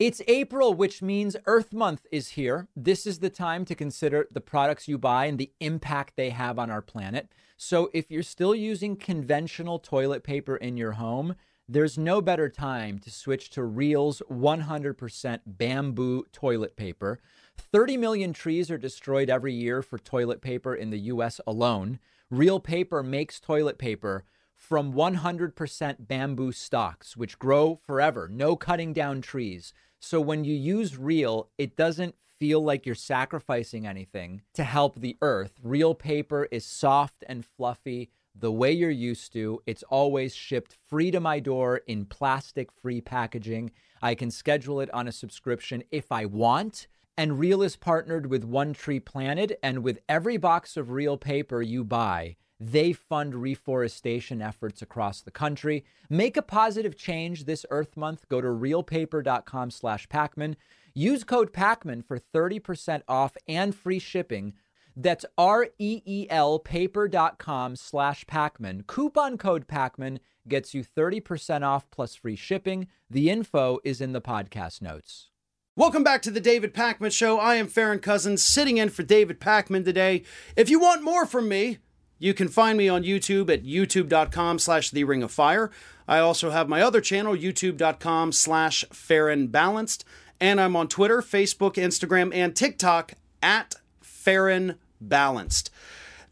It's April, which means Earth Month is here. This is the time to consider the products you buy and the impact they have on our planet. So, if you're still using conventional toilet paper in your home, there's no better time to switch to Reel's 100% bamboo toilet paper. 30 million trees are destroyed every year for toilet paper in the US alone. Reel Paper makes toilet paper from 100% bamboo stalks, which grow forever, no cutting down trees. So when you use Reel, it doesn't feel like you're sacrificing anything to help the earth. Reel paper is soft and fluffy the way you're used to. It's always shipped free to my door in plastic free packaging. I can schedule it on a subscription if I want. And Reel is partnered with One Tree Planted, and with every box of Reel paper you buy, they fund reforestation efforts across the country. Make a positive change this Earth Month. Go to reelpaper.com slash Pakman. Use code Pakman for 30% off and free shipping that's R-E-E-L paper.com slash Pakman. Coupon code Pakman gets you 30% off plus free shipping. The info is in the podcast notes.
Welcome back to the David Pakman Show. I am Farron Cousins, sitting in for David Pakman today. If you want more from me, you can find me on YouTube at youtube.com slash the ring of fire. I also have my other channel, youtube.com slash Farron Balanced. And I'm on Twitter, Facebook, Instagram, and TikTok at Farron balanced.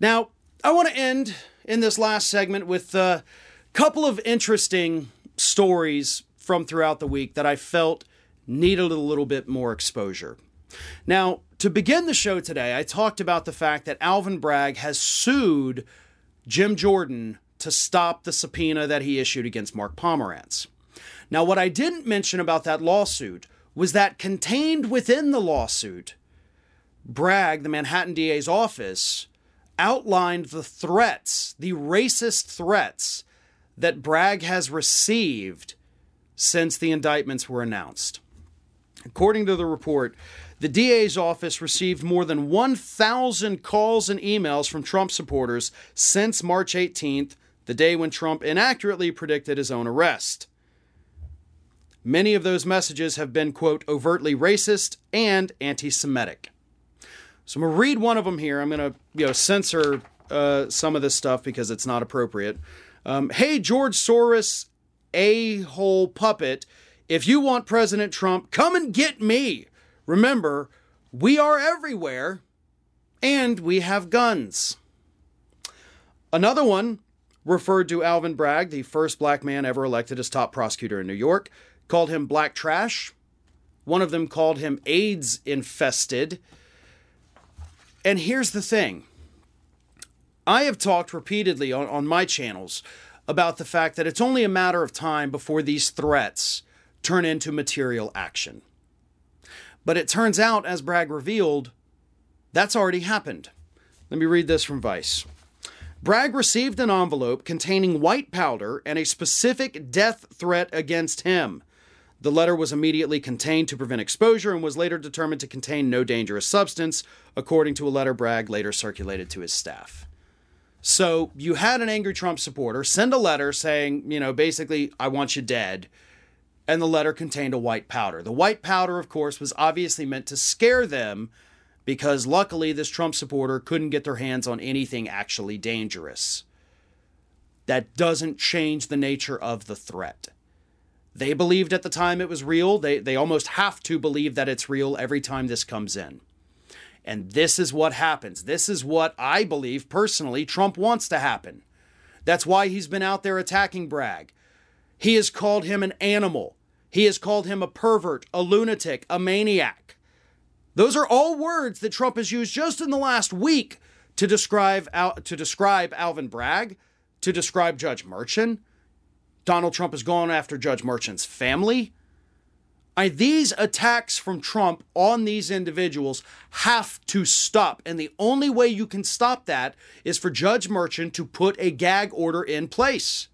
Now, I want to end in this last segment with a couple of interesting stories from throughout the week that I felt needed a little bit more exposure. Now, to begin the show today, I talked about the fact that Alvin Bragg has sued Jim Jordan to stop the subpoena that he issued against Mark Pomerantz. Now, what I didn't mention about that lawsuit was that contained within the lawsuit Bragg, the Manhattan DA's office, outlined the threats, the racist threats that Bragg has received since the indictments were announced. According to the report, the DA's office received more than 1,000 calls and emails from Trump supporters since March 18th, the day when Trump inaccurately predicted his own arrest. Many of those messages have been, quote, overtly racist and anti Semitic. So I'm gonna read one of them here. I'm gonna you know censor uh, some of this stuff because it's not appropriate. Um, hey George Soros, a hole puppet. If you want President Trump, come and get me. Remember, we are everywhere, and we have guns. Another one referred to Alvin Bragg, the first black man ever elected as top prosecutor in New York, called him black trash. One of them called him AIDS infested. And here's the thing I have talked repeatedly on, on my channels about the fact that it's only a matter of time before these threats turn into material action. But it turns out, as Bragg revealed, that's already happened. Let me read this from Vice. Bragg received an envelope containing white powder and a specific death threat against him. The letter was immediately contained to prevent exposure and was later determined to contain no dangerous substance, according to a letter Bragg later circulated to his staff. So you had an angry Trump supporter send a letter saying, you know, basically, I want you dead. And the letter contained a white powder. The white powder, of course, was obviously meant to scare them because luckily this Trump supporter couldn't get their hands on anything actually dangerous. That doesn't change the nature of the threat. They believed at the time it was real. They, they almost have to believe that it's real every time this comes in. And this is what happens. This is what I believe personally Trump wants to happen. That's why he's been out there attacking Bragg. He has called him an animal. He has called him a pervert, a lunatic, a maniac. Those are all words that Trump has used just in the last week to describe to describe Alvin Bragg, to describe Judge Merchan. Donald Trump has gone after Judge Merchan's family. I, these attacks from Trump on these individuals have to stop. And the only way you can stop that is for Judge Merchan to put a gag order in place.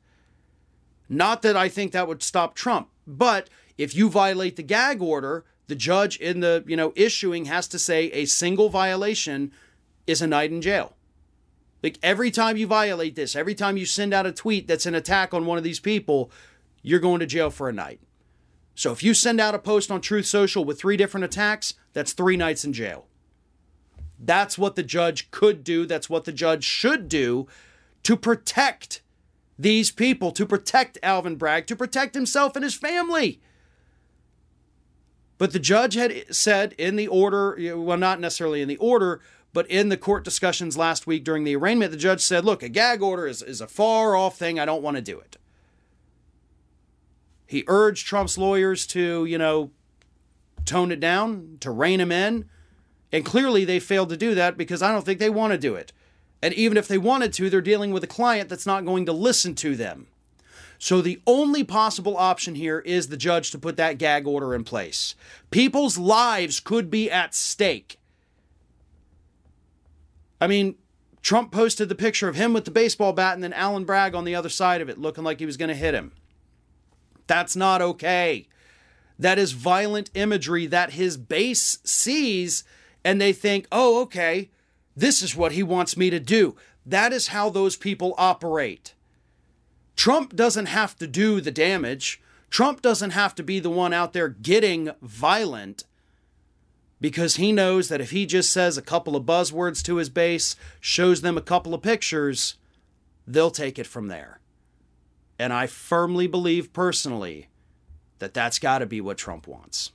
Not that I think that would stop Trump, but if you violate the gag order, the judge in the, you know, issuing has to say a single violation is a night in jail. Like every time you violate this, every time you send out a tweet that's an attack on one of these people, you're going to jail for a night. So if you send out a post on Truth Social with three different attacks, that's three nights in jail. That's what the judge could do. That's what the judge should do to protect these people, to protect Alvin Bragg, to protect himself and his family. But the judge had said in the order, well, not necessarily in the order, but in the court discussions last week during the arraignment, the judge said, look, a gag order is, is a far off thing. I don't want to do it. He urged Trump's lawyers to, you know, tone it down, to rein him in. And clearly they failed to do that because I don't think they want to do it. And even if they wanted to, they're dealing with a client that's not going to listen to them. So the only possible option here is the judge to put that gag order in place. People's lives could be at stake. I mean, Trump posted the picture of him with the baseball bat and then Alvin Bragg on the other side of it, looking like he was going to hit him. That's not okay. That is violent imagery that his base sees and they think, oh, okay, this is what he wants me to do. That is how those people operate. Trump doesn't have to do the damage. Trump doesn't have to be the one out there getting violent because he knows that if he just says a couple of buzzwords to his base, shows them a couple of pictures, they'll take it from there. And I firmly believe personally that that's got to be what Trump wants.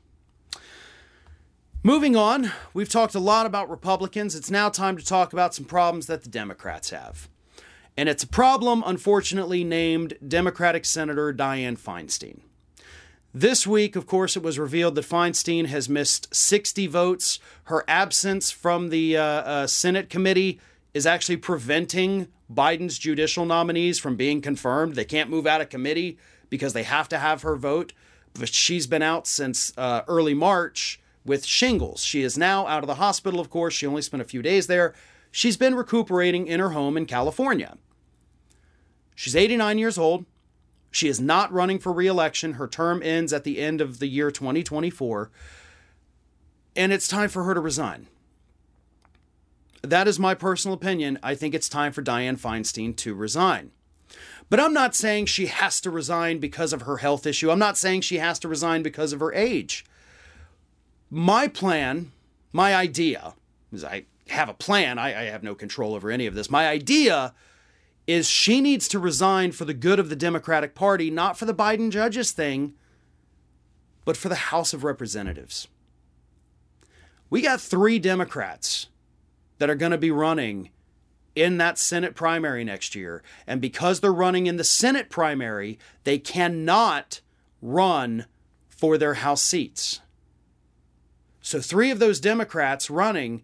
Moving on, we've talked a lot about Republicans. It's now time to talk about some problems that the Democrats have. And it's a problem, unfortunately, named Democratic Senator Dianne Feinstein. This week, of course, it was revealed that Feinstein has missed 60 votes. Her absence from the uh, uh, Senate committee is actually preventing Biden's judicial nominees from being confirmed. They can't move out of committee because they have to have her vote. But she's been out since uh, early March with shingles. She is now out of the hospital, of course. She only spent a few days there. She's been recuperating in her home in California. She's 89 years old. She is not running for reelection. Her term ends at the end of the year 2024. And it's time for her to resign that is my personal opinion. I think it's time for Dianne Feinstein to resign. But I'm not saying she has to resign because of her health issue. I'm not saying she has to resign because of her age. My plan, my idea, is I have a plan, I, I have no control over any of this. My idea is she needs to resign for the good of the Democratic Party, not for the Biden judges thing, but for the House of Representatives. We got three Democrats that are going to be running in that Senate primary next year. And because they're running in the Senate primary, they cannot run for their House seats. So, three of those Democrats running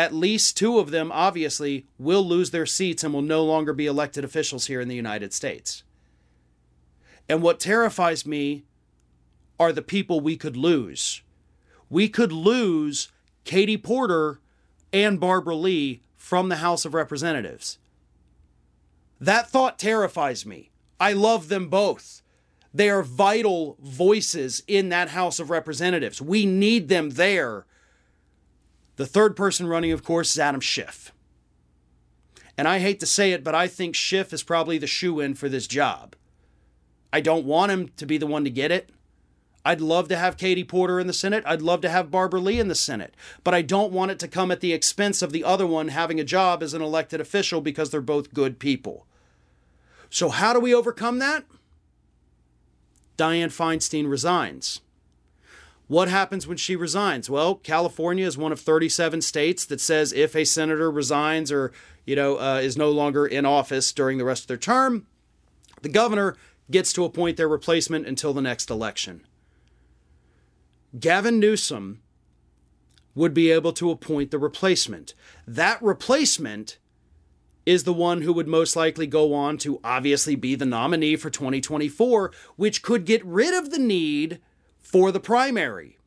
at least two of them obviously will lose their seats and will no longer be elected officials here in the United States. And what terrifies me are the people we could lose. We could lose Katie Porter and Barbara Lee from the House of Representatives. That thought terrifies me. I love them both. They are vital voices in that House of Representatives. We need them there. The third person running, of course, is Adam Schiff. And I hate to say it, but I think Schiff is probably the shoe in for this job. I don't want him to be the one to get it. I'd love to have Katie Porter in the Senate. I'd love to have Barbara Lee in the Senate. But I don't want it to come at the expense of the other one having a job as an elected official because they're both good people. So, how do we overcome that? Dianne Feinstein resigns. What happens when she resigns? Well, California is one of 37 states that says if a senator resigns or, you know, uh, is no longer in office during the rest of their term, the governor gets to appoint their replacement until the next election. Gavin Newsom would be able to appoint the replacement. That replacement is the one who would most likely go on to obviously be the nominee for 2024, which could get rid of the need for the primary.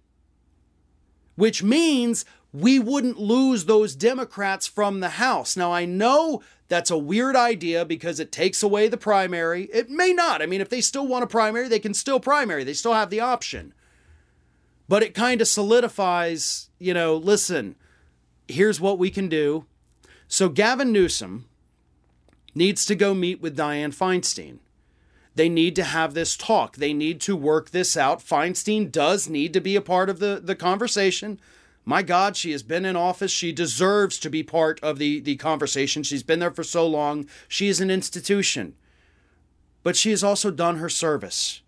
Which means we wouldn't lose those Democrats from the House. Now, I know that's a weird idea because it takes away the primary. It may not. I mean, if they still want a primary, they can still primary, they still have the option. But it kind of solidifies, you know, listen, here's what we can do. So Gavin Newsom needs to go meet with Dianne Feinstein. They need to have this talk. They need to work this out. Feinstein does need to be a part of the, the conversation. My God, she has been in office. She deserves to be part of the, the conversation. She's been there for so long. She is an institution. But she has also done her service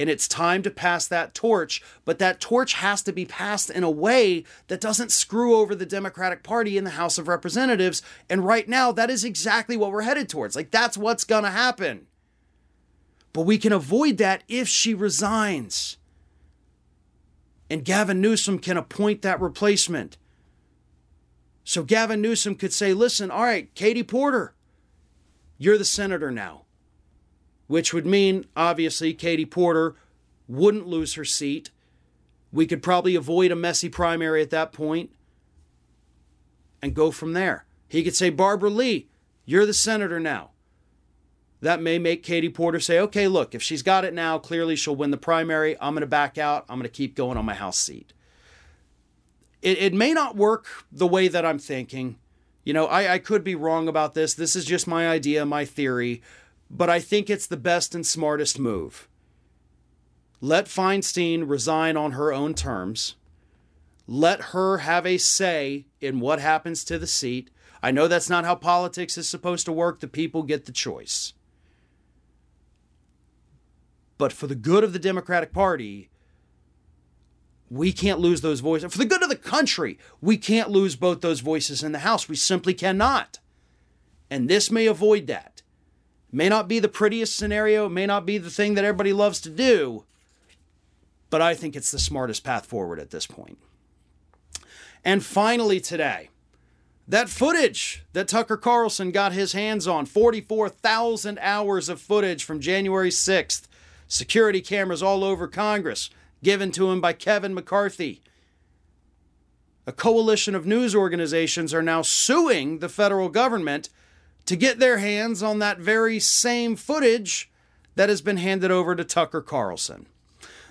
and it's time to pass that torch. But that torch has to be passed in a way that doesn't screw over the Democratic Party in the House of Representatives. And right now, that is exactly what we're headed towards. Like, that's what's going to happen. But we can avoid that if she resigns. And Gavin Newsom can appoint that replacement. So Gavin Newsom could say, listen, all right, Katie Porter, you're the senator now which would mean, obviously, Katie Porter wouldn't lose her seat. We could probably avoid a messy primary at that point and go from there. He could say, Barbara Lee, you're the senator now. That may make Katie Porter say, okay, look, if she's got it now, clearly she'll win the primary. I'm going to back out. I'm going to keep going on my House seat. It, it may not work the way that I'm thinking. You know, I, I could be wrong about this. This is just my idea, my theory but I think it's the best and smartest move. Let Feinstein resign on her own terms. Let her have a say in what happens to the seat. I know that's not how politics is supposed to work. The people get the choice. But for the good of the Democratic Party, we can't lose those voices. For the good of the country, we can't lose both those voices in the House. We simply cannot. And this may avoid that. May not be the prettiest scenario, may not be the thing that everybody loves to do, but I think it's the smartest path forward at this point. And finally, today, that footage that Tucker Carlson got his hands on 44,000 hours of footage from January 6th, security cameras all over Congress, given to him by Kevin McCarthy. A coalition of news organizations are now suing the federal government to get their hands on that very same footage that has been handed over to Tucker Carlson.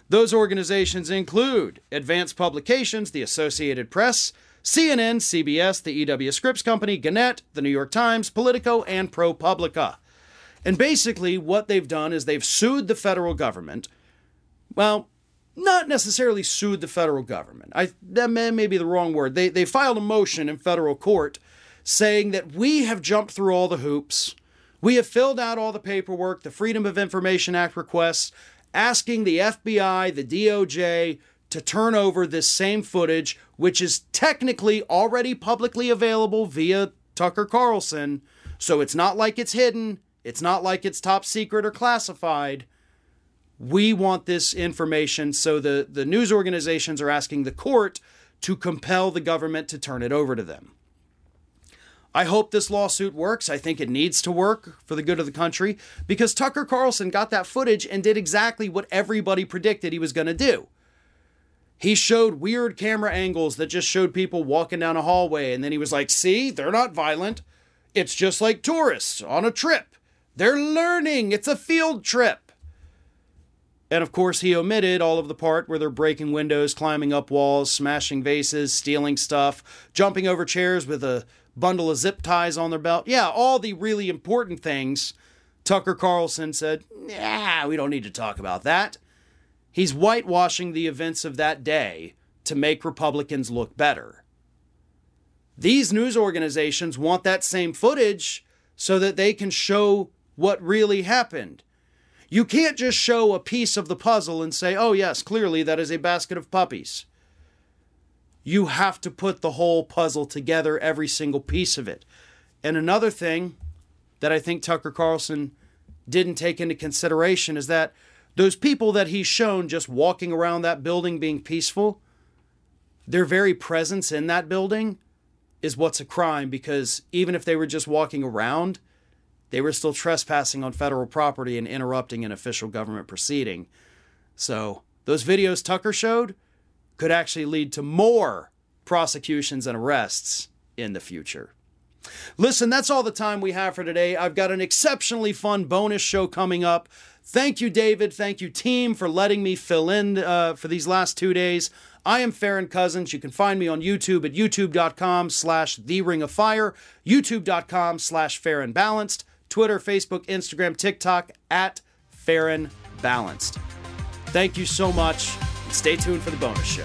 Those organizations include Advanced Publications, the Associated Press, CNN, CBS, the EW Scripps Company, Gannett, the New York Times, Politico, and ProPublica. And basically, what they've done is they've sued the federal government. Well, not necessarily sued the federal government. I that may, may be the wrong word. They they filed a motion in federal court saying that we have jumped through all the hoops. We have filled out all the paperwork, the Freedom of Information Act requests, asking the FBI, the DOJ to turn over this same footage, which is technically already publicly available via Tucker Carlson. So it's not like it's hidden, it's not like it's top secret or classified. We want this information, so the, the news organizations are asking the court to compel the government to turn it over to them. I hope this lawsuit works. I think it needs to work for the good of the country because Tucker Carlson got that footage and did exactly what everybody predicted he was going to do. He showed weird camera angles that just showed people walking down a hallway, and then he was like, See, they're not violent. It's just like tourists on a trip. They're learning. It's a field trip. And of course, he omitted all of the part where they're breaking windows, climbing up walls, smashing vases, stealing stuff, jumping over chairs with a bundle of zip ties on their belt. Yeah, all the really important things. Tucker Carlson said, Yeah, we don't need to talk about that. He's whitewashing the events of that day to make Republicans look better. These news organizations want that same footage so that they can show what really happened. You can't just show a piece of the puzzle and say, oh, yes, clearly that is a basket of puppies. You have to put the whole puzzle together, every single piece of it. And another thing that I think Tucker Carlson didn't take into consideration is that those people that he's shown just walking around that building being peaceful, their very presence in that building is what's a crime because even if they were just walking around, they were still trespassing on federal property and interrupting an official government proceeding. So, those videos Tucker showed could actually lead to more prosecutions and arrests in the future. Listen, that's all the time we have for today. I've got an exceptionally fun bonus show coming up. Thank you, David. Thank you, team, for letting me fill in uh, for these last two days. I am Farron Cousins. You can find me on YouTube at youtube.com slash The Ring of Fire, youtube.com slash Farron Balanced, Twitter, Facebook, Instagram, TikTok at Farron Balanced. Thank you so much. And stay tuned for the bonus show.